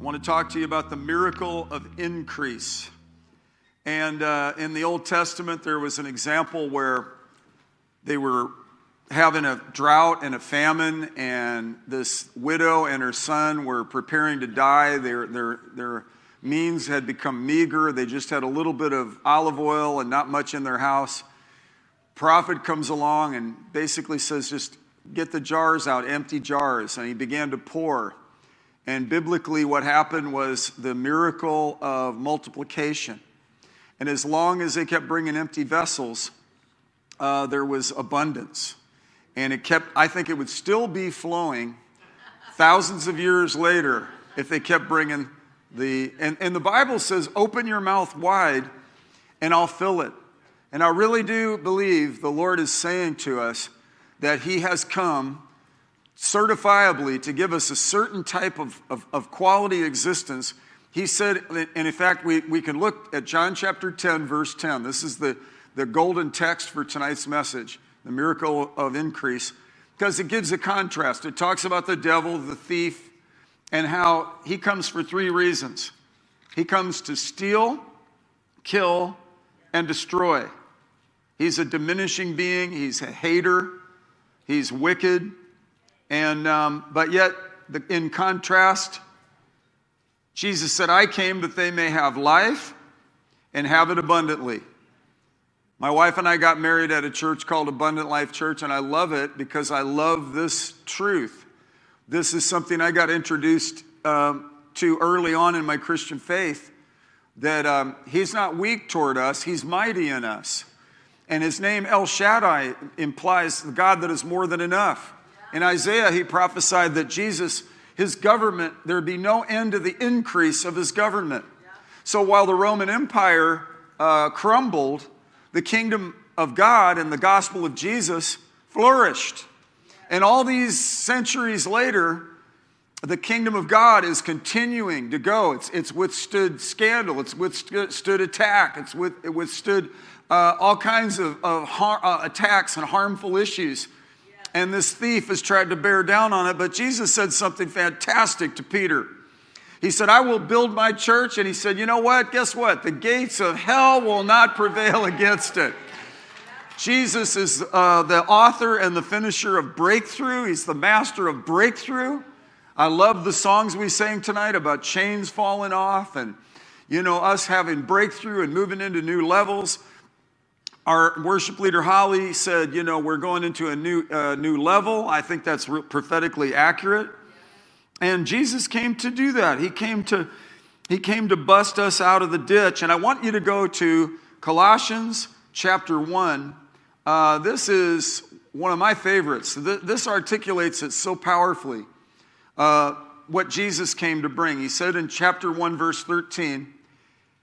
I want to talk to you about the miracle of increase. And uh, in the Old Testament, there was an example where they were having a drought and a famine, and this widow and her son were preparing to die. Their, their, their means had become meager. They just had a little bit of olive oil and not much in their house. Prophet comes along and basically says, Just get the jars out, empty jars. And he began to pour. And biblically, what happened was the miracle of multiplication. And as long as they kept bringing empty vessels, uh, there was abundance. And it kept, I think it would still be flowing thousands of years later if they kept bringing the, and, and the Bible says, open your mouth wide and I'll fill it. And I really do believe the Lord is saying to us that He has come certifiably to give us a certain type of, of, of, quality existence. He said, and in fact, we, we can look at John chapter 10, verse 10. This is the, the golden text for tonight's message, the miracle of increase, because it gives a contrast. It talks about the devil, the thief, and how he comes for three reasons he comes to steal, kill, and destroy. He's a diminishing being, he's a hater, he's wicked, and, um, but yet, the, in contrast, Jesus said, I came that they may have life and have it abundantly. My wife and I got married at a church called Abundant Life Church, and I love it because I love this truth. This is something I got introduced um, to early on in my Christian faith that um, He's not weak toward us, He's mighty in us. And His name, El Shaddai, implies the God that is more than enough. In Isaiah, he prophesied that Jesus, his government, there'd be no end to the increase of his government. So while the Roman Empire uh, crumbled, the kingdom of God and the gospel of Jesus flourished. And all these centuries later, the kingdom of God is continuing to go. It's, it's withstood scandal, it's withstood attack, it's with, it withstood uh, all kinds of, of har- uh, attacks and harmful issues and this thief has tried to bear down on it. But Jesus said something fantastic to Peter. He said, I will build my church. And he said, You know what? Guess what? The gates of hell will not prevail against it. Jesus is uh, the author and the finisher of breakthrough, he's the master of breakthrough. I love the songs we sang tonight about chains falling off and, you know, us having breakthrough and moving into new levels. Our worship leader Holly said, you know, we're going into a new, uh, new level. I think that's prophetically accurate. And Jesus came to do that. He came to, he came to bust us out of the ditch. And I want you to go to Colossians chapter 1. Uh, this is one of my favorites. This articulates it so powerfully. Uh, what Jesus came to bring. He said in chapter 1, verse 13,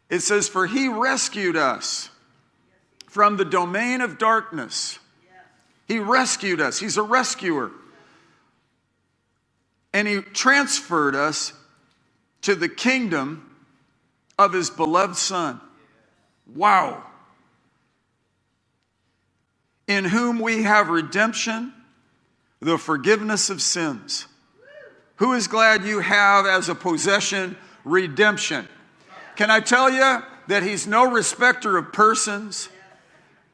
it says, For he rescued us from the domain of darkness. He rescued us, He's a rescuer. And He transferred us to the kingdom of His beloved Son. Wow. In whom we have redemption, the forgiveness of sins. Who is glad you have as a possession redemption? Can I tell you that He's no respecter of persons?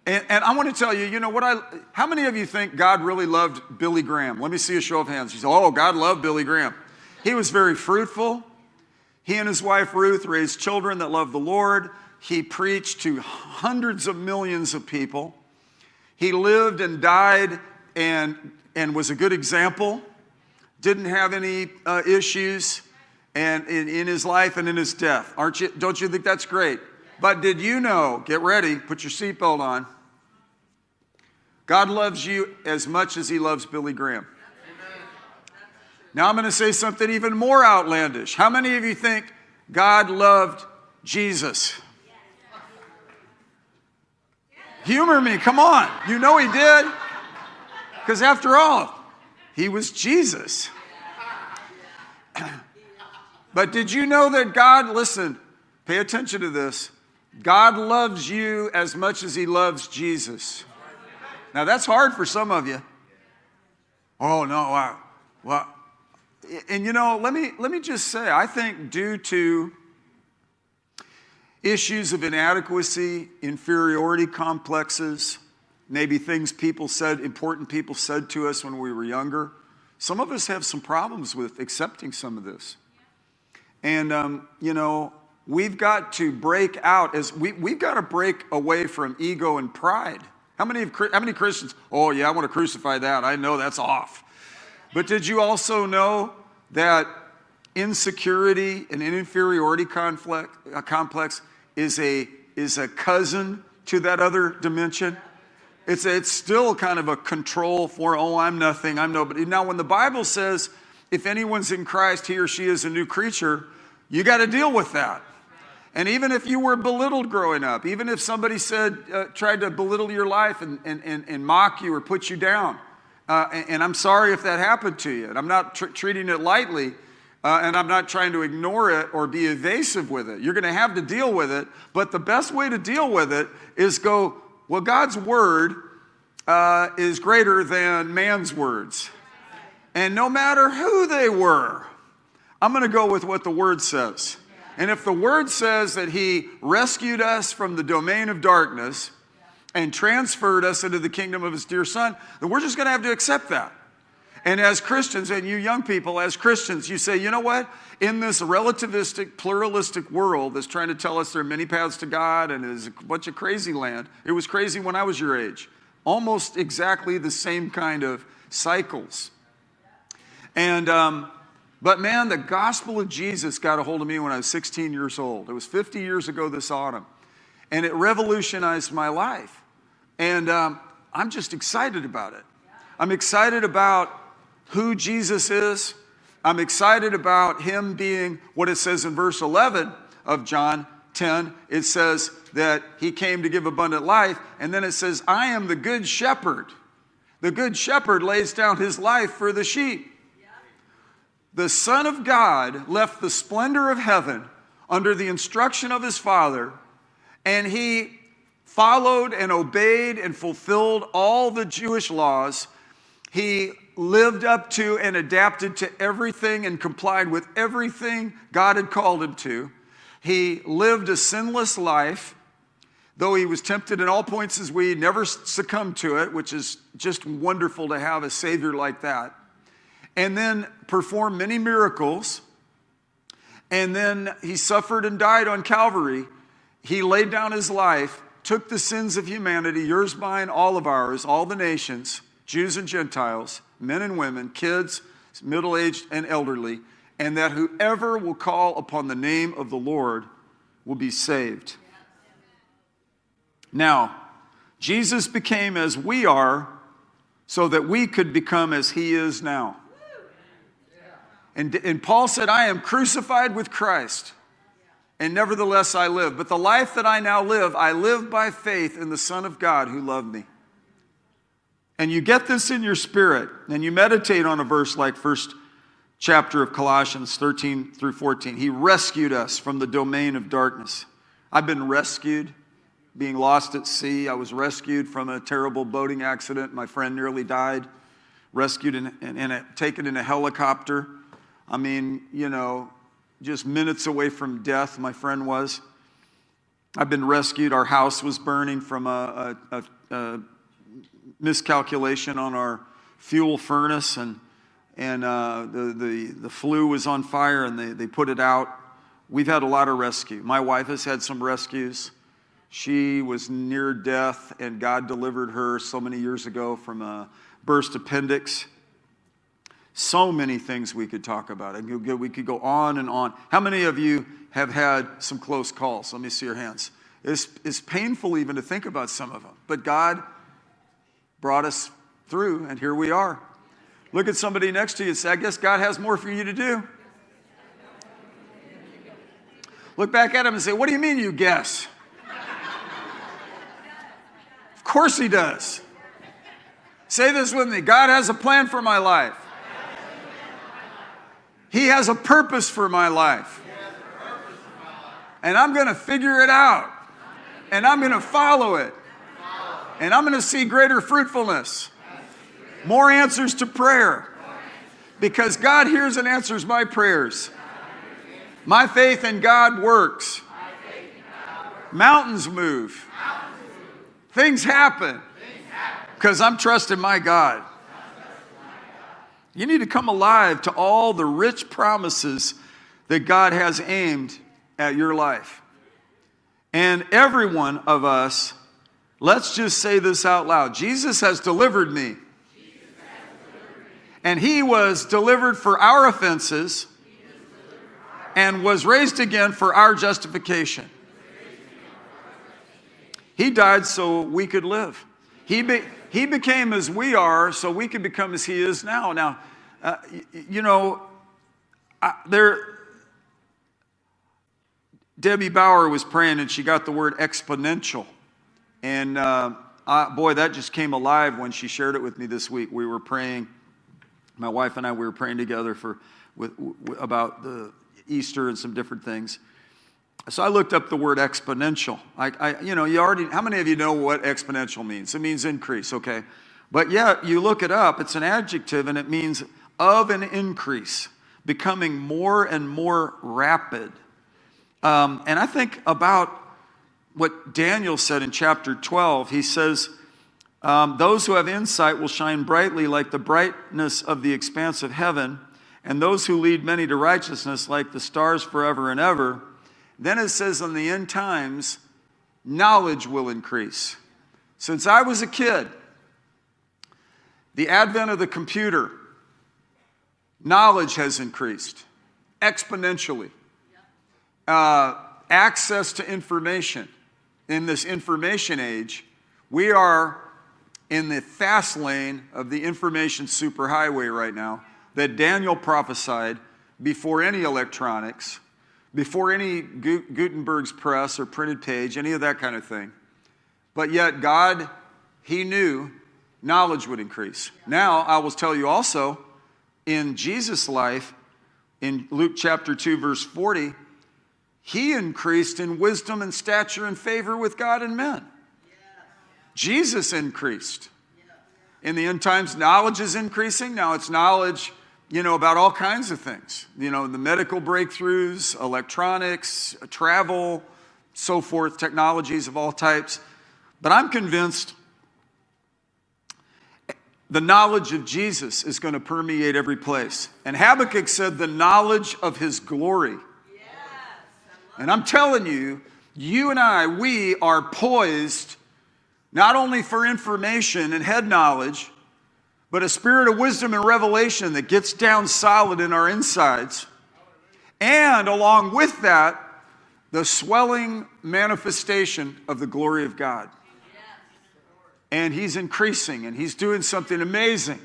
And, and, I want to tell you, you know what I, how many of you think God really loved Billy Graham? Let me see a show of hands. You say, oh, God loved Billy Graham. He was very fruitful. He and his wife Ruth raised children that loved the Lord. He preached to hundreds of millions of people. He lived and died and, and was a good example. Didn't have any uh, issues and in, in his life and in his death. Aren't you, don't you think that's great? But did you know, get ready, put your seatbelt on. God loves you as much as he loves Billy Graham. Now I'm going to say something even more outlandish. How many of you think God loved Jesus? Humor me, come on. You know he did. Because after all, he was Jesus. but did you know that God, listen, pay attention to this. God loves you as much as he loves Jesus. Now, that's hard for some of you. Oh, no, I, well, and you know, let me, let me just say, I think due to issues of inadequacy, inferiority complexes, maybe things people said, important people said to us when we were younger, some of us have some problems with accepting some of this. And, um, you know, we've got to break out as we, we've got to break away from ego and pride. How many, how many Christians, oh, yeah, I want to crucify that. I know that's off. But did you also know that insecurity and inferiority conflict, uh, complex is a, is a cousin to that other dimension? It's, it's still kind of a control for, oh, I'm nothing, I'm nobody. Now, when the Bible says, if anyone's in Christ, he or she is a new creature, you got to deal with that. And even if you were belittled growing up, even if somebody said, uh, tried to belittle your life and, and, and, and, mock you or put you down, uh, and, and, I'm sorry if that happened to you, and I'm not tr- treating it lightly, uh, and I'm not trying to ignore it or be evasive with it. You're going to have to deal with it, but the best way to deal with it is go, well, God's word uh, is greater than man's words. And no matter who they were, I'm going to go with what the word says. And if the word says that he rescued us from the domain of darkness and transferred us into the kingdom of his dear son, then we're just going to have to accept that. And as Christians, and you young people, as Christians, you say, you know what? In this relativistic, pluralistic world that's trying to tell us there are many paths to God and is a bunch of crazy land, it was crazy when I was your age. Almost exactly the same kind of cycles. And, um, but man, the gospel of Jesus got a hold of me when I was 16 years old. It was 50 years ago this autumn. And it revolutionized my life. And um, I'm just excited about it. I'm excited about who Jesus is. I'm excited about him being what it says in verse 11 of John 10. It says that he came to give abundant life. And then it says, I am the good shepherd. The good shepherd lays down his life for the sheep. The Son of God left the splendor of heaven under the instruction of his Father, and he followed and obeyed and fulfilled all the Jewish laws. He lived up to and adapted to everything and complied with everything God had called him to. He lived a sinless life, though he was tempted in all points as we, never succumbed to it, which is just wonderful to have a Savior like that. And then performed many miracles. And then he suffered and died on Calvary. He laid down his life, took the sins of humanity, yours, mine, all of ours, all the nations, Jews and Gentiles men and women, kids, middle aged and elderly, and that whoever will call upon the name of the Lord will be saved. Now, Jesus became as we are so that we could become as he is now. And, and Paul said, I am crucified with Christ, and nevertheless I live. But the life that I now live, I live by faith in the Son of God who loved me and you get this in your spirit and you meditate on a verse like first chapter of Colossians 13 through 14, he rescued us from the domain of darkness. I've been rescued being lost at sea. I was rescued from a terrible boating accident. My friend nearly died, rescued and, and taken in a helicopter. I mean, you know, just minutes away from death, my friend was. I've been rescued. Our house was burning from a, a, a, a miscalculation on our fuel furnace, and, and uh, the, the, the flue was on fire, and they, they put it out. We've had a lot of rescue. My wife has had some rescues. She was near death, and God delivered her so many years ago from a burst appendix. So many things we could talk about. And we could go on and on. How many of you have had some close calls? Let me see your hands. It's, it's painful even to think about some of them, but God brought us through, and here we are. Look at somebody next to you and say, I guess God has more for you to do. Look back at him and say, What do you mean you guess? of course he does. Say this with me God has a plan for my life. He has a purpose for my life. And I'm going to figure it out. And I'm going to follow it. And I'm going to see greater fruitfulness, more answers to prayer. Because God hears and answers my prayers. My faith in God works. Mountains move. Things happen. Because I'm trusting my God. You need to come alive to all the rich promises that God has aimed at your life. And every one of us, let's just say this out loud Jesus has delivered me. And he was delivered for our offenses and was raised again for our justification. He died so we could live. He, be, he became as we are so we could become as he is now. Now, uh, you know, I, there, Debbie Bauer was praying and she got the word exponential. And uh, I, boy, that just came alive when she shared it with me this week. We were praying, my wife and I, we were praying together for, with, about the Easter and some different things. So I looked up the word exponential. I, I, you know, you already, how many of you know what exponential means? It means increase, okay? But yeah, you look it up, it's an adjective and it means of an increase, becoming more and more rapid. Um, and I think about what Daniel said in chapter 12. He says, um, Those who have insight will shine brightly like the brightness of the expanse of heaven, and those who lead many to righteousness like the stars forever and ever. Then it says, in the end times, knowledge will increase. Since I was a kid, the advent of the computer, knowledge has increased exponentially. Uh, access to information in this information age, we are in the fast lane of the information superhighway right now that Daniel prophesied before any electronics before any Gutenberg's press or printed page, any of that kind of thing. But yet, God, He knew knowledge would increase. Now, I will tell you also, in Jesus' life, in Luke chapter 2, verse 40, He increased in wisdom and stature and favor with God and men. Jesus increased. In the end times, knowledge is increasing. Now, it's knowledge you know, about all kinds of things. You know, the medical breakthroughs, electronics, travel, so forth, technologies of all types. But I'm convinced the knowledge of Jesus is going to permeate every place. And Habakkuk said, the knowledge of his glory. Yes, and I'm telling you, you and I, we are poised not only for information and head knowledge, but a spirit of wisdom and revelation that gets down solid in our insides. And along with that, the swelling manifestation of the glory of God. And He's increasing and He's doing something amazing.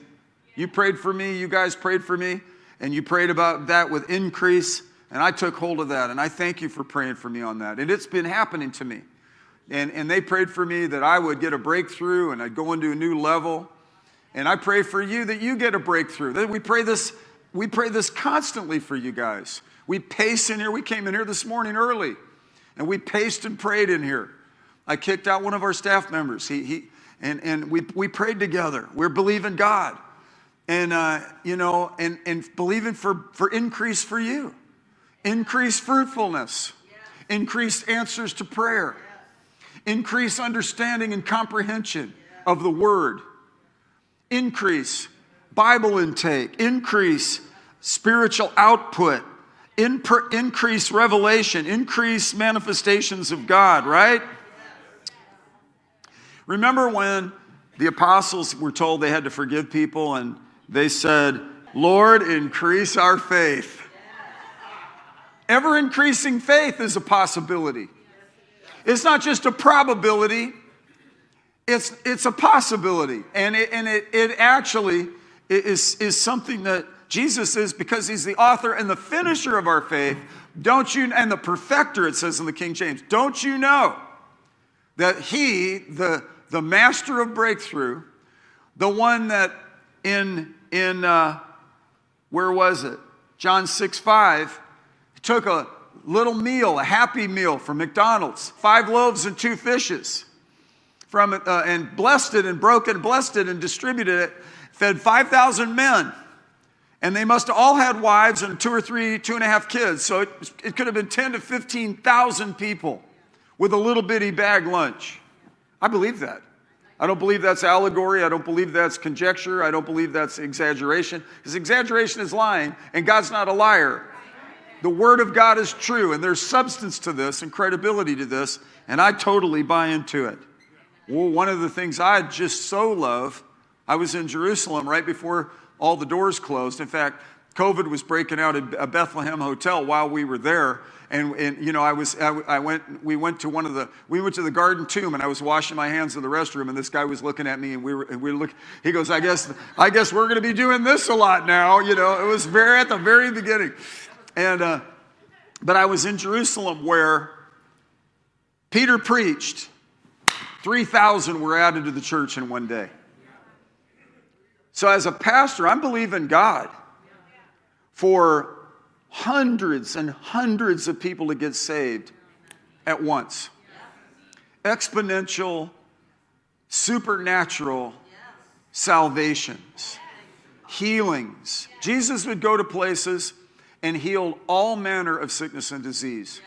You prayed for me, you guys prayed for me, and you prayed about that with increase. And I took hold of that. And I thank you for praying for me on that. And it's been happening to me. And, and they prayed for me that I would get a breakthrough and I'd go into a new level. And I pray for you that you get a breakthrough. We pray this, we pray this constantly for you guys. We pace in here. We came in here this morning early and we paced and prayed in here. I kicked out one of our staff members. He, he, and, and we, we prayed together. We're believing God. And, uh, you know, and, and believing for, for increase for you, increased fruitfulness, increased answers to prayer, increased understanding and comprehension of the word increase Bible intake, increase spiritual output, increase revelation, increase manifestations of God, right? Remember when the apostles were told they had to forgive people and they said, Lord, increase our faith. Ever increasing faith is a possibility. It's not just a probability, it's, it's a possibility. And, it, and it, it actually is, is something that Jesus is because he's the author and the finisher of our faith. Don't you, and the perfecter, it says in the King James, don't you know that he, the, the master of breakthrough, the one that in, in uh, where was it? John 6 5, took a little meal, a happy meal from McDonald's, five loaves and two fishes from uh, and blessed it and broke it and blessed it and distributed it, fed 5,000 men. And they must have all had wives and two or three, two and a half kids. So it, it could have been 10 to 15,000 people with a little bitty bag lunch. I believe that. I don't believe that's allegory. I don't believe that's conjecture. I don't believe that's exaggeration. Because exaggeration is lying, and God's not a liar. The Word of God is true, and there's substance to this and credibility to this, and I totally buy into it. Well, one of the things I just so love, I was in Jerusalem right before all the doors closed. In fact, COVID was breaking out at a Bethlehem hotel while we were there. And, and you know, I was, I, I, went, we went to one of the, we went to the garden tomb and I was washing my hands in the restroom and this guy was looking at me and we were, we were look, he goes, I guess, I guess we're going to be doing this a lot now. You know, it was very, at the very beginning. And, uh, but I was in Jerusalem where Peter preached. 3,000 were added to the church in one day. So, as a pastor, I'm believing God for hundreds and hundreds of people to get saved at once. Exponential, supernatural salvations, healings. Jesus would go to places and heal all manner of sickness and disease.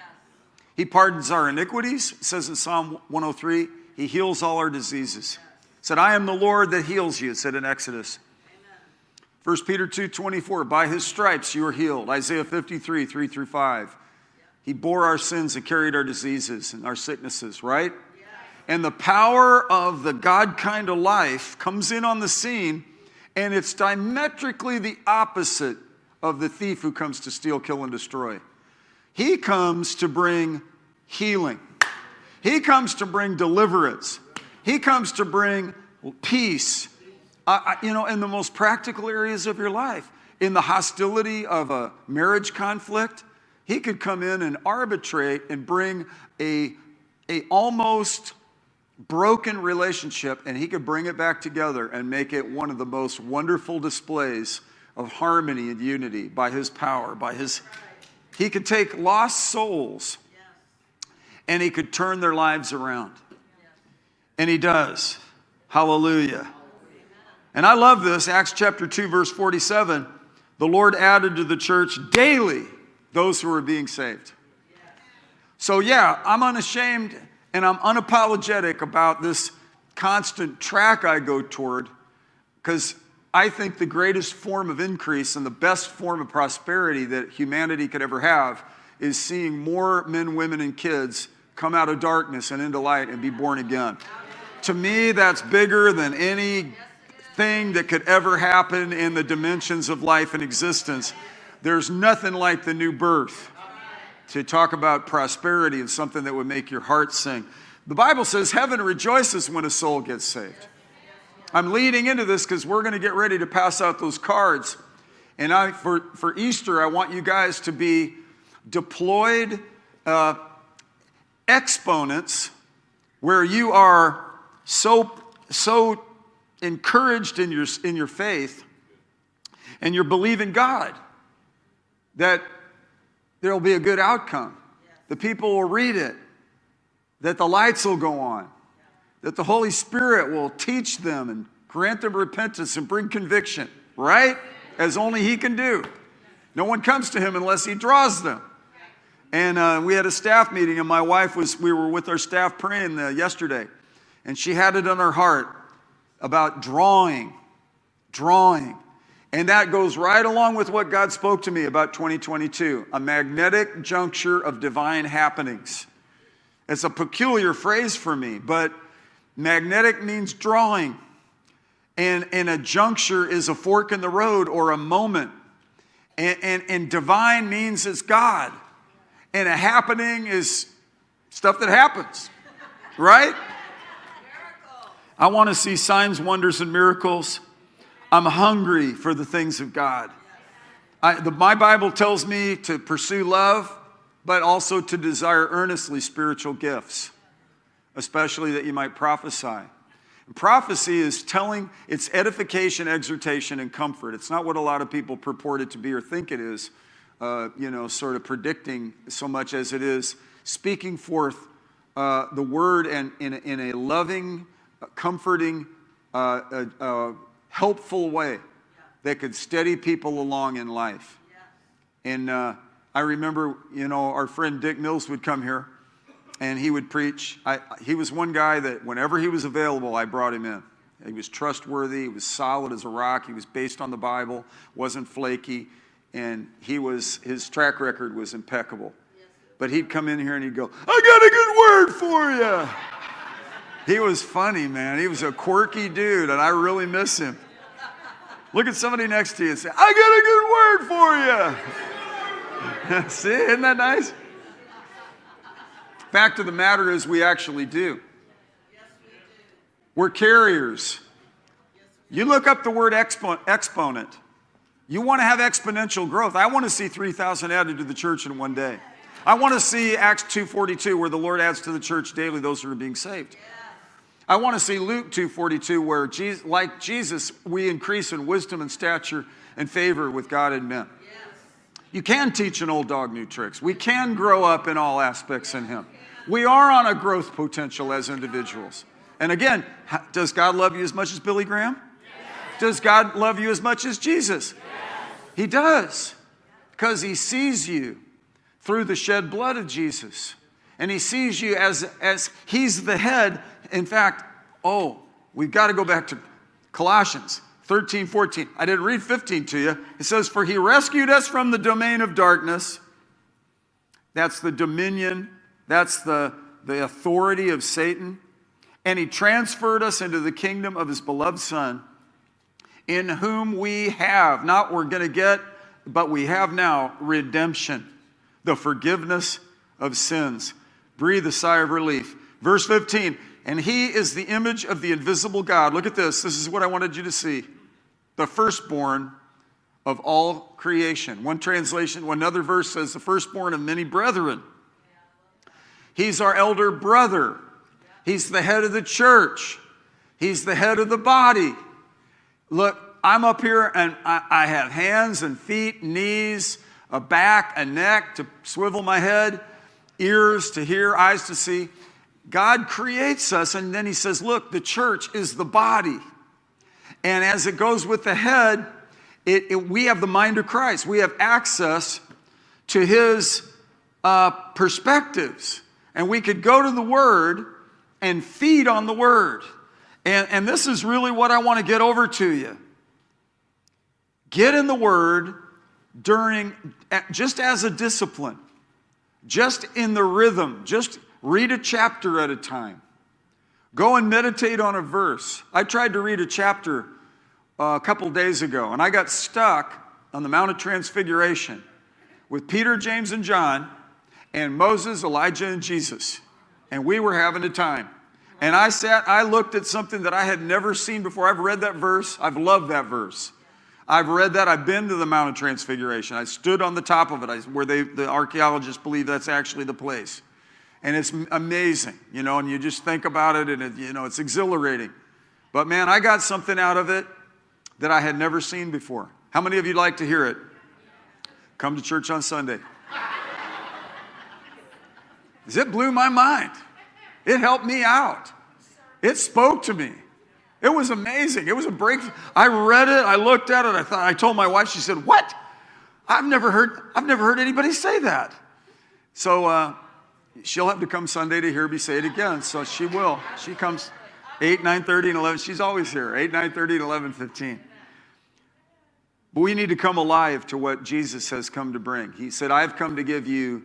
He pardons our iniquities, says in Psalm 103. He heals all our diseases. Said, I am the Lord that heals you, it said in Exodus. 1 Peter 2 24, by his stripes you are healed. Isaiah 53, 3 through 5. He bore our sins and carried our diseases and our sicknesses, right? And the power of the God kind of life comes in on the scene, and it's diametrically the opposite of the thief who comes to steal, kill, and destroy. He comes to bring healing, he comes to bring deliverance, he comes to bring peace uh, you know, in the most practical areas of your life. In the hostility of a marriage conflict, he could come in and arbitrate and bring a, a almost broken relationship and he could bring it back together and make it one of the most wonderful displays of harmony and unity by his power by his he could take lost souls and he could turn their lives around and he does hallelujah and I love this, Acts chapter 2, verse 47. The Lord added to the church daily those who were being saved. So, yeah, I'm unashamed and I'm unapologetic about this constant track I go toward because I think the greatest form of increase and the best form of prosperity that humanity could ever have is seeing more men, women, and kids come out of darkness and into light and be born again. To me, that's bigger than any thing that could ever happen in the dimensions of life and existence. There's nothing like the new birth to talk about prosperity and something that would make your heart sing. The Bible says heaven rejoices when a soul gets saved. I'm leading into this because we're going to get ready to pass out those cards. And I, for, for Easter, I want you guys to be deployed uh, exponents where you are so, so encouraged in your, in your faith and you're believing God that there will be a good outcome. The people will read it, that the lights will go on, that the Holy Spirit will teach them and grant them repentance and bring conviction, right? As only He can do. No one comes to Him unless He draws them. And uh, we had a staff meeting, and my wife was, we were with our staff praying uh, yesterday, and she had it on her heart about drawing, drawing. And that goes right along with what God spoke to me about 2022 a magnetic juncture of divine happenings. It's a peculiar phrase for me, but magnetic means drawing. And, and a juncture is a fork in the road or a moment. And, and, and divine means it's God. And a happening is stuff that happens, right? I want to see signs, wonders, and miracles. I'm hungry for the things of God. I, the, my Bible tells me to pursue love, but also to desire earnestly spiritual gifts, especially that you might prophesy. Prophecy is telling, it's edification, exhortation, and comfort. It's not what a lot of people purport it to be or think it is, uh, you know, sort of predicting so much as it is speaking forth uh, the word and in, in a loving, comforting, uh, helpful way. that could steady people along in life. And uh, I remember, you know, our friend Dick Mills would come here and he would preach. I, he was one guy that whenever he was available, I brought him in. He was trustworthy, he was solid as a rock, he was based on the Bible, wasn't flaky, and he was his track record was impeccable. But he'd come in here and he'd go, I got a good word for you. he was funny, man. He was a quirky dude, and I really miss him. Look at somebody next to you and say, I got a good word for you. See, isn't that nice? Fact of the matter is, we actually do. We're carriers. You look up the word expo- exponent. You want to have exponential growth. I want to see 3,000 added to the church in one day. I want to see Acts 2:42 where the Lord adds to the church daily those who are being saved. I want to see Luke 2:42 where Jesus, like Jesus we increase in wisdom and stature and favor with God and men. You can teach an old dog new tricks. We can grow up in all aspects in him. We are on a growth potential as individuals. And again, does God love you as much as Billy Graham? Does God love you as much as Jesus? He does. Because he sees you through the shed blood of Jesus. And he sees you as, as he's the head. In fact, oh, we've got to go back to Colossians 13, 14. I didn't read 15 to you. It says, For he rescued us from the domain of darkness. That's the dominion, that's the, the authority of Satan and he transferred us into the kingdom of his beloved Son, in whom we have, not we're going to get, but we have now redemption, the forgiveness of sins. Breathe a sigh of relief. Verse 15, and he is the image of the invisible God. Look at this. This is what I wanted you to see. The firstborn of all creation. One translation, one other verse says, the firstborn of many brethren. He's our elder brother. He's the head of the church. He's the head of the body. Look, I'm up here and I, I have hands and feet, knees, a back, a neck to swivel my head, ears to hear, eyes to see. God creates us, and then He says, Look, the church is the body. And as it goes with the head, it, it, we have the mind of Christ. We have access to His uh, perspectives. And we could go to the Word and feed on the word. And, and this is really what I want to get over to you. Get in the word during, just as a discipline, just in the rhythm, just read a chapter at a time. Go and meditate on a verse. I tried to read a chapter uh, a couple days ago, and I got stuck on the Mount of Transfiguration with Peter, James, and John, and Moses, Elijah, and Jesus and we were having a time. And I sat, I looked at something that I had never seen before. I've read that verse, I've loved that verse. I've read that. I've been to the Mount of Transfiguration. I stood on the top of it, I, where they, the archaeologists believe that's actually the place. And it's amazing, you know, and you just think about it and, it, you know, it's exhilarating. But man, I got something out of it that I had never seen before. How many of you like to hear it? Come to church on Sunday. It blew my mind. It helped me out. It spoke to me. It was amazing. It was a breakthrough. I read it, I looked at it, I thought I told my wife, she said, What? I've never heard, I've never heard anybody say that. So uh, she'll have to come Sunday to hear me say it again. So she will. She comes 8, 9 30, and 11. She's always here, 8, 9 30, and 11 15. But we need to come alive to what Jesus has come to bring. He said, I've come to give you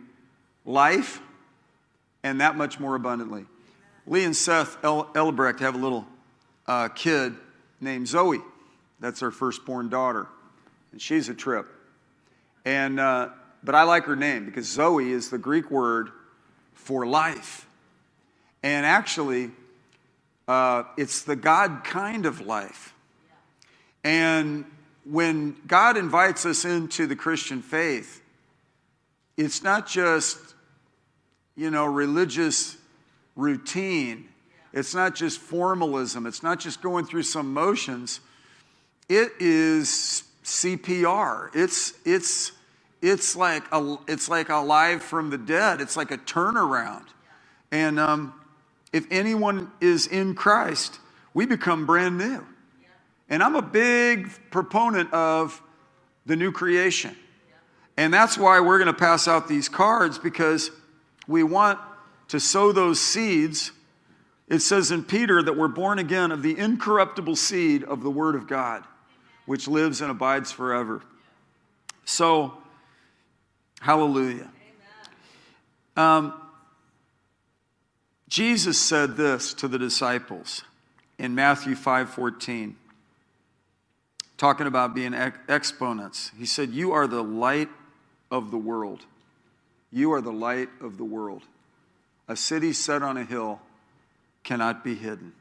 life and that much more abundantly. Lee and Seth El- Elbrecht have a little uh, kid named Zoe. That's their firstborn daughter, and she's a trip. And uh, but I like her name because Zoe is the Greek word for life, and actually, uh, it's the God kind of life. And when God invites us into the Christian faith, it's not just you know, religious routine. It's not just formalism. It's not just going through some motions. It is CPR. It's, it's, it's, like a, it's like alive from the dead. It's like a turnaround. And um, if anyone is in Christ, we become brand new. And I'm a big proponent of the new creation. And that's why we're going to pass out these cards because we want to sow those seeds. It says in Peter that we're born again of the incorruptible seed of the Word of God, which lives and abides forever. So, hallelujah. Um, Jesus said this to the disciples in Matthew 5 14 talking about being exponents. He said, You are the light of the world. You are the light of the world. A city set on a hill cannot be hidden.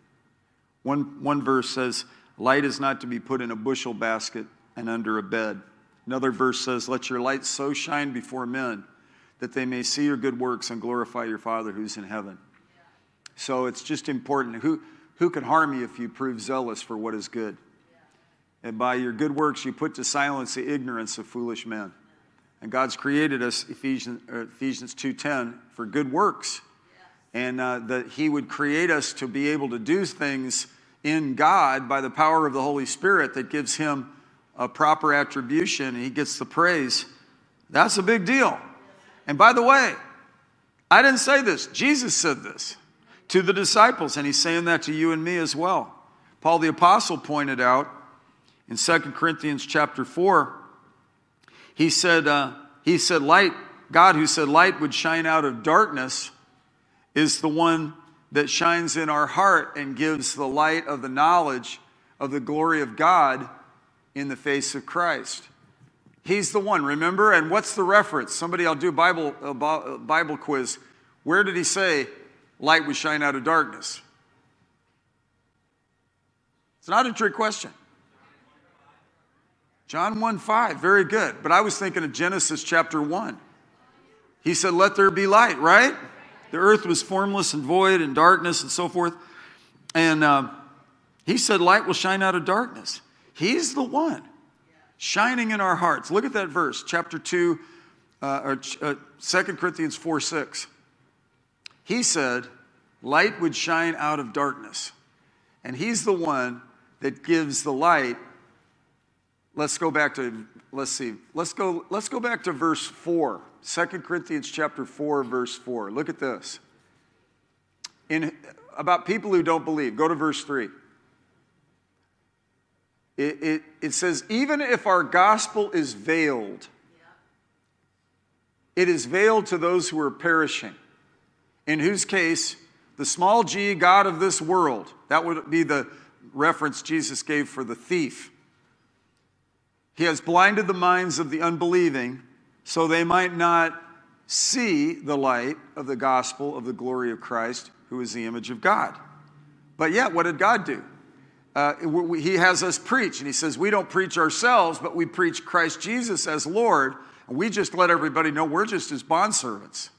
One, one verse says, Light is not to be put in a bushel basket and under a bed. Another verse says, Let your light so shine before men that they may see your good works and glorify your Father who's in heaven. So it's just important. Who, who can harm you if you prove zealous for what is good? And by your good works, you put to silence the ignorance of foolish men. And God's created us, Ephesians, uh, Ephesians 2.10, for good works. And uh, that he would create us to be able to do things in God by the power of the Holy Spirit that gives him a proper attribution and he gets the praise. That's a big deal. And by the way, I didn't say this. Jesus said this to the disciples, and he's saying that to you and me as well. Paul the apostle pointed out in 2 Corinthians chapter 4, he said, uh, he said, light, God who said light would shine out of darkness is the one that shines in our heart and gives the light of the knowledge of the glory of God in the face of Christ. He's the one, remember? And what's the reference? Somebody, I'll do Bible, Bible quiz. Where did he say light would shine out of darkness? It's not a trick question. John 1 5, very good. But I was thinking of Genesis chapter 1. He said, Let there be light, right? The earth was formless and void and darkness and so forth. And uh, he said, Light will shine out of darkness. He's the one shining in our hearts. Look at that verse, chapter 2, uh, or uh, 2 Corinthians 4 6. He said, Light would shine out of darkness. And he's the one that gives the light Let's go back to, let's see, let's go, let's go back to verse 4. 2 Corinthians chapter 4, verse 4. Look at this. In, about people who don't believe. Go to verse 3. It, it, it says, even if our gospel is veiled, it is veiled to those who are perishing, in whose case, the small g, God of this world, that would be the reference Jesus gave for the thief he has blinded the minds of the unbelieving so they might not see the light of the gospel of the glory of Christ, who is the image of God. But yet, what did God do? Uh, we, he has us preach, and He says, We don't preach ourselves, but we preach Christ Jesus as Lord, and we just let everybody know we're just His bondservants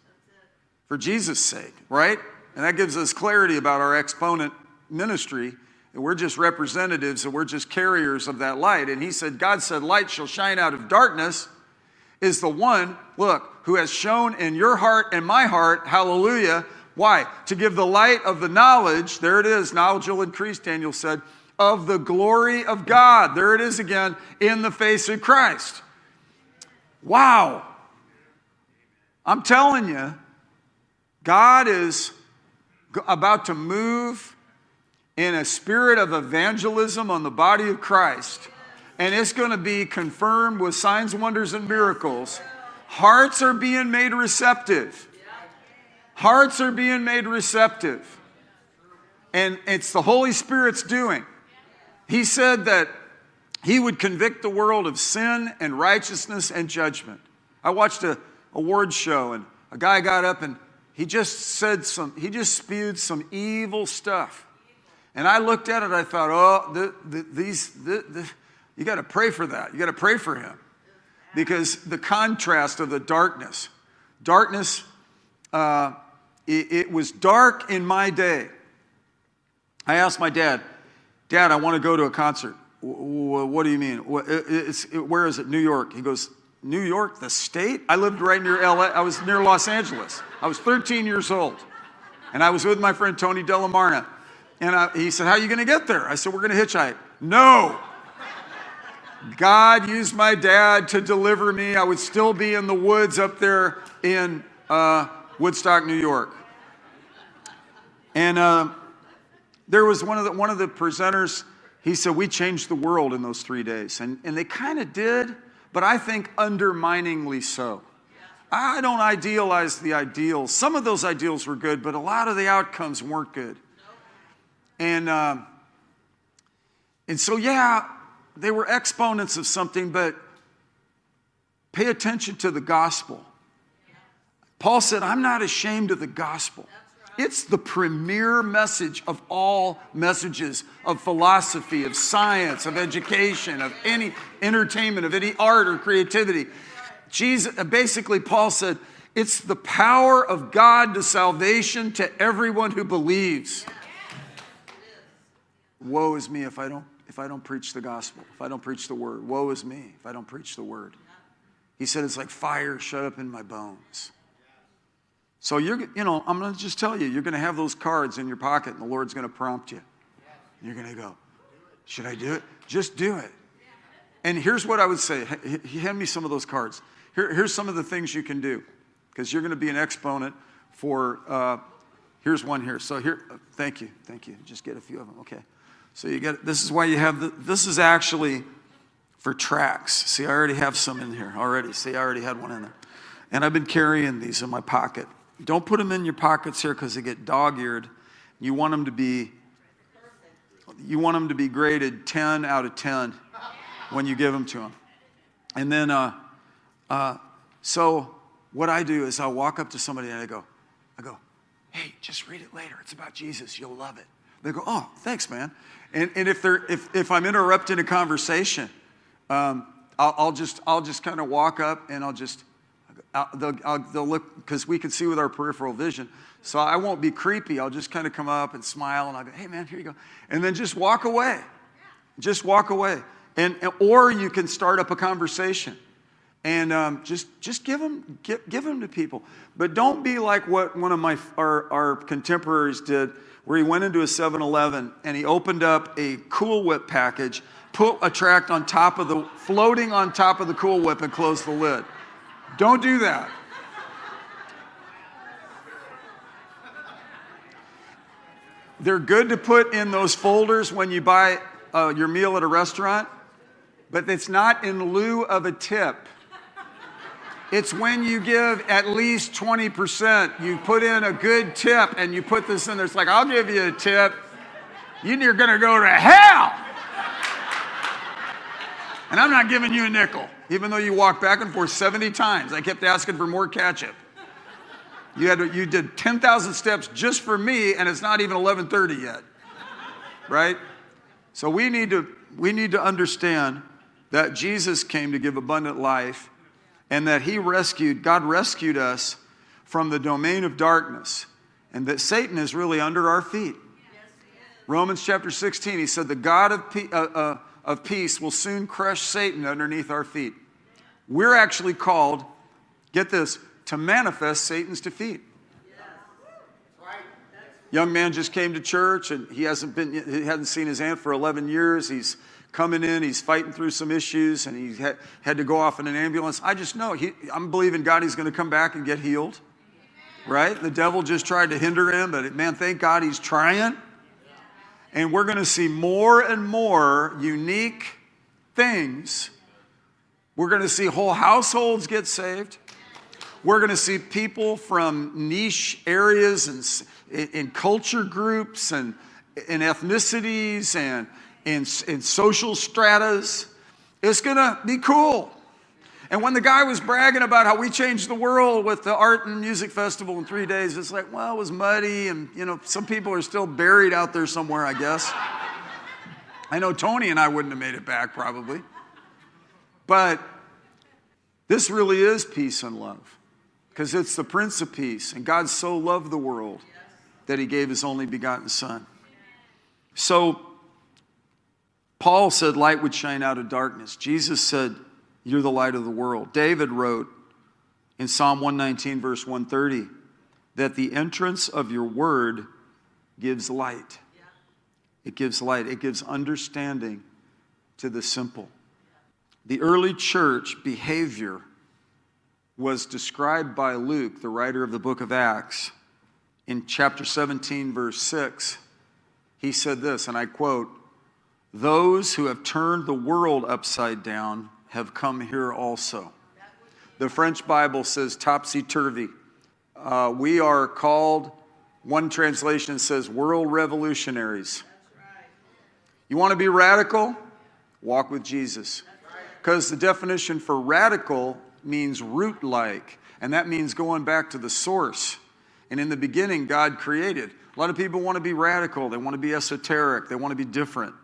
for Jesus' sake, right? And that gives us clarity about our exponent ministry and we're just representatives and we're just carriers of that light. And he said, God said, Light shall shine out of darkness, is the one, look, who has shown in your heart and my heart, hallelujah. Why? To give the light of the knowledge, there it is, knowledge will increase, Daniel said, of the glory of God. There it is again, in the face of Christ. Wow. I'm telling you, God is about to move in a spirit of evangelism on the body of Christ. And it's going to be confirmed with signs, wonders, and miracles. Hearts are being made receptive. Hearts are being made receptive. And it's the Holy Spirit's doing. He said that he would convict the world of sin and righteousness and judgment. I watched a award show and a guy got up and he just said some, he just spewed some evil stuff. And I looked at it, I thought, oh, the, the, these, the, you got to pray for that. You got to pray for him. Because the contrast of the darkness, darkness, uh, it, it was dark in my day. I asked my dad, Dad, I want to go to a concert. What do you mean? Where is it? New York. He goes, New York, the state? I lived right near LA. I was near Los Angeles. I was 13 years old. And I was with my friend Tony Delamarna And I, he said, How are you going to get there? I said, We're going to hitchhike. No. God used my dad to deliver me. I would still be in the woods up there in uh, Woodstock, New York. And uh, there was one of the, one of the presenters, he said, We changed the world in those three days. And, and they kind of did, but I think underminingly so. I don't idealize the ideals. Some of those ideals were good, but a lot of the outcomes weren't good. And, uh, and so, yeah, they were exponents of something, but pay attention to the gospel. Paul said, I'm not ashamed of the gospel. It's the premier message of all messages of philosophy, of science, of education, of any entertainment, of any art or creativity. Jesus, basically, Paul said, it's the power of God to salvation to everyone who believes. Woe is me if I don't if I don't preach the gospel, if I don't preach the word. Woe is me if I don't preach the word. He said it's like fire shut up in my bones. So you're, you know, I'm going to just tell you, you're going to have those cards in your pocket, and the Lord's going to prompt you. You're going to go, should I do it? Just do it. And here's what I would say. Hand me some of those cards. Here, here's some of the things you can do, because you're going to be an exponent for. Uh, here's one here. So here, thank you, thank you. Just get a few of them. Okay. So you get. This is why you have the. This is actually for tracts. See, I already have some in here already. See, I already had one in there, and I've been carrying these in my pocket. Don't put them in your pockets here because they get dog-eared. You want them to be you want them to be graded 10 out of 10 when you give them to them. And then, uh, uh, so what I do is I'll walk up to somebody and I go, I go, hey, just read it later. It's about Jesus. You'll love it. They go, oh, thanks, man. And, and if, they're, if, if I'm interrupting a conversation, um, I'll, I'll just, I'll just kind of walk up and I'll just, I'll, they'll, I'll, they'll look, because we can see with our peripheral vision. So I won't be creepy. I'll just kind of come up and smile and I'll go, hey man, here you go. And then just walk away. Just walk away. And, or you can start up a conversation and um, just, just give, them, give, give them to people. But don't be like what one of my, our, our contemporaries did, where he went into a 7 Eleven and he opened up a Cool Whip package, put a tract on top of the, floating on top of the Cool Whip and closed the lid. Don't do that. They're good to put in those folders when you buy uh, your meal at a restaurant, but it's not in lieu of a tip. It's when you give at least 20%. You put in a good tip and you put this in there. It's like, I'll give you a tip. You're going to go to hell. And I'm not giving you a nickel, even though you walked back and forth 70 times. I kept asking for more ketchup. You, had, you did 10,000 steps just for me, and it's not even 11:30 yet, right? So we need to we need to understand that Jesus came to give abundant life, and that He rescued God rescued us from the domain of darkness, and that Satan is really under our feet. Romans chapter 16, He said, "The God of, pe- uh, uh, of peace will soon crush Satan underneath our feet." We're actually called, get this, to manifest Satan's defeat. Young man just came to church and he hasn't been he hadn't seen his aunt for 11 years. He's coming in, he's fighting through some issues and he had, had to go off in an ambulance. I just know he, I'm believing God he's going to come back and get healed. Right? The devil just tried to hinder him, but man, thank God he's trying. And we're going to see more and more unique things. We're going to see whole households get saved. We're going to see people from niche areas and in culture groups and in ethnicities and in, in social stratas. It's going to be cool. And when the guy was bragging about how we changed the world with the art and music festival in three days, it's like, well, it was muddy, and you know, some people are still buried out there somewhere, I guess. I know Tony and I wouldn't have made it back probably. But this really is peace and love because it's the Prince of Peace. And God so loved the world that he gave his only begotten Son. So, Paul said light would shine out of darkness. Jesus said, You're the light of the world. David wrote in Psalm 119, verse 130, that the entrance of your word gives light. it gives light, it gives understanding to the simple. The early church behavior was described by Luke, the writer of the book of Acts, in chapter 17, verse 6. He said this, and I quote, Those who have turned the world upside down have come here also. The French Bible says topsy turvy. Uh, we are called, one translation says, world revolutionaries. You want to be radical? Walk with Jesus. Because the definition for radical means root like, and that means going back to the source. And in the beginning, God created. A lot of people want to be radical, they want to be esoteric, they want to be different.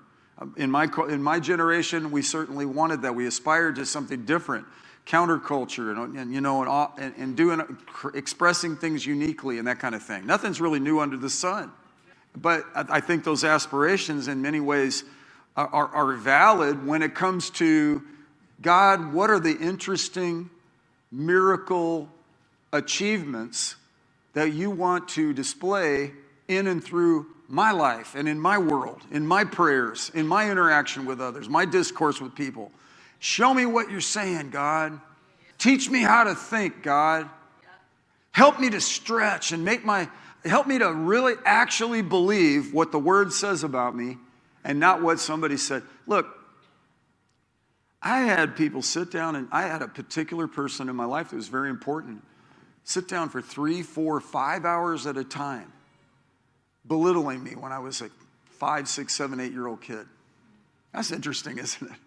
In my, in my generation, we certainly wanted that. We aspired to something different, counterculture, and, and you know, and, and doing, expressing things uniquely and that kind of thing. Nothing's really new under the sun. But I think those aspirations, in many ways, are, are valid when it comes to God, what are the interesting miracle achievements that you want to display in and through my life and in my world, in my prayers, in my interaction with others, my discourse with people. Show me what you're saying, God. Teach me how to think, God. Help me to stretch and make my, help me to really actually believe what the word says about me and not what somebody said. Look, I had people sit down, and I had a particular person in my life that was very important sit down for three, four, five hours at a time, belittling me when I was a five, six, seven, eight year old kid. That's interesting, isn't it?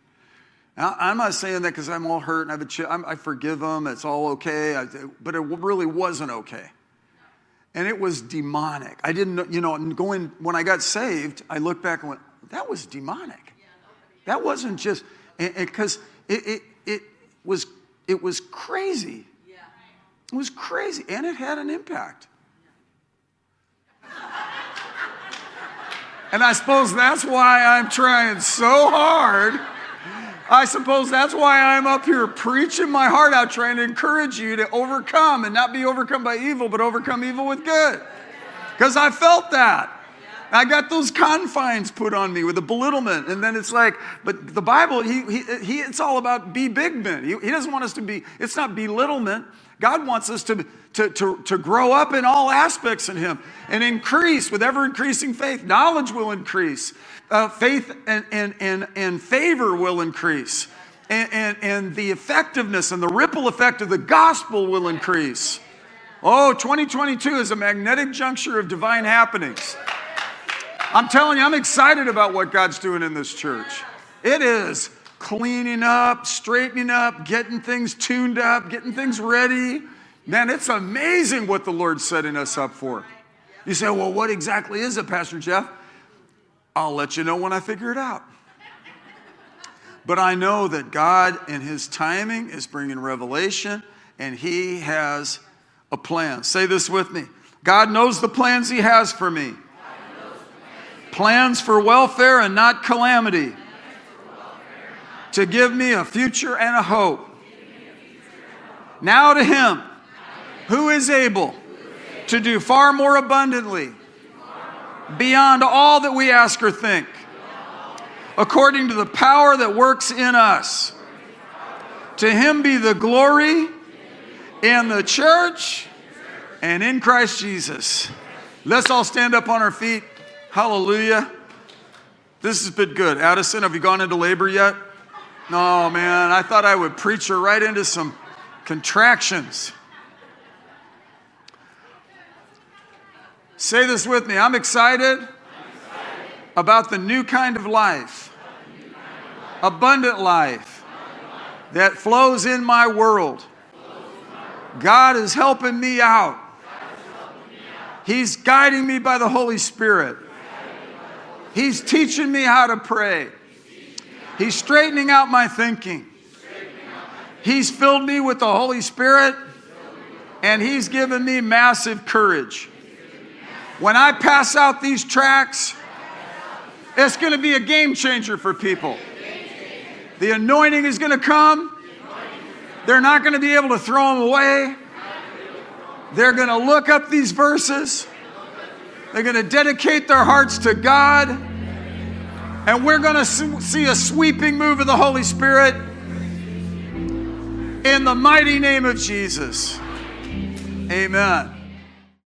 Now, I'm not saying that because I'm all hurt and I, have a ch- i forgive them, it's all okay, I, but it really wasn't okay. And it was demonic. I didn't know, you know, going, when I got saved, I looked back and went, that was demonic. That wasn't just, because it, it, it, was, it was crazy. It was crazy, and it had an impact. And I suppose that's why I'm trying so hard. I suppose that's why I'm up here preaching my heart out, trying to encourage you to overcome and not be overcome by evil, but overcome evil with good. Because I felt that. I got those confines put on me with the belittlement. And then it's like, but the Bible, he, he, he it's all about be big men. He, he doesn't want us to be, it's not belittlement. God wants us to, to, to, to grow up in all aspects in Him and increase with ever increasing faith. Knowledge will increase, uh, faith and, and, and, and favor will increase, and, and, and the effectiveness and the ripple effect of the gospel will increase. Oh, 2022 is a magnetic juncture of divine happenings. I'm telling you, I'm excited about what God's doing in this church. It is cleaning up, straightening up, getting things tuned up, getting things ready. Man, it's amazing what the Lord's setting us up for. You say, well, what exactly is it, Pastor Jeff? I'll let you know when I figure it out. But I know that God, in His timing, is bringing revelation and He has a plan. Say this with me God knows the plans He has for me plans for welfare and not calamity, to give me a future and a hope. Now to Him who is able to do far more abundantly beyond all that we ask or think, according to the power that works in us. To Him be the glory in the church and in Christ Jesus. Let's all stand up on our feet. Hallelujah. This has been good. Addison, have you gone into labor yet? No, man. I thought I would preach her right into some contractions. Say this with me. I'm excited, I'm excited. about the new kind of life, kind of life. abundant life, life that flows in my world. God is helping me out. He's guiding me by the Holy Spirit. He's teaching me how to pray. He's straightening out my thinking. He's filled me with the Holy Spirit and He's given me massive courage. When I pass out these tracts, it's going to be a game changer for people. The anointing is going to come. They're not going to be able to throw them away. They're going to look up these verses they're going to dedicate their hearts to God. And we're going to see a sweeping move of the Holy Spirit in the mighty name of Jesus. Amen.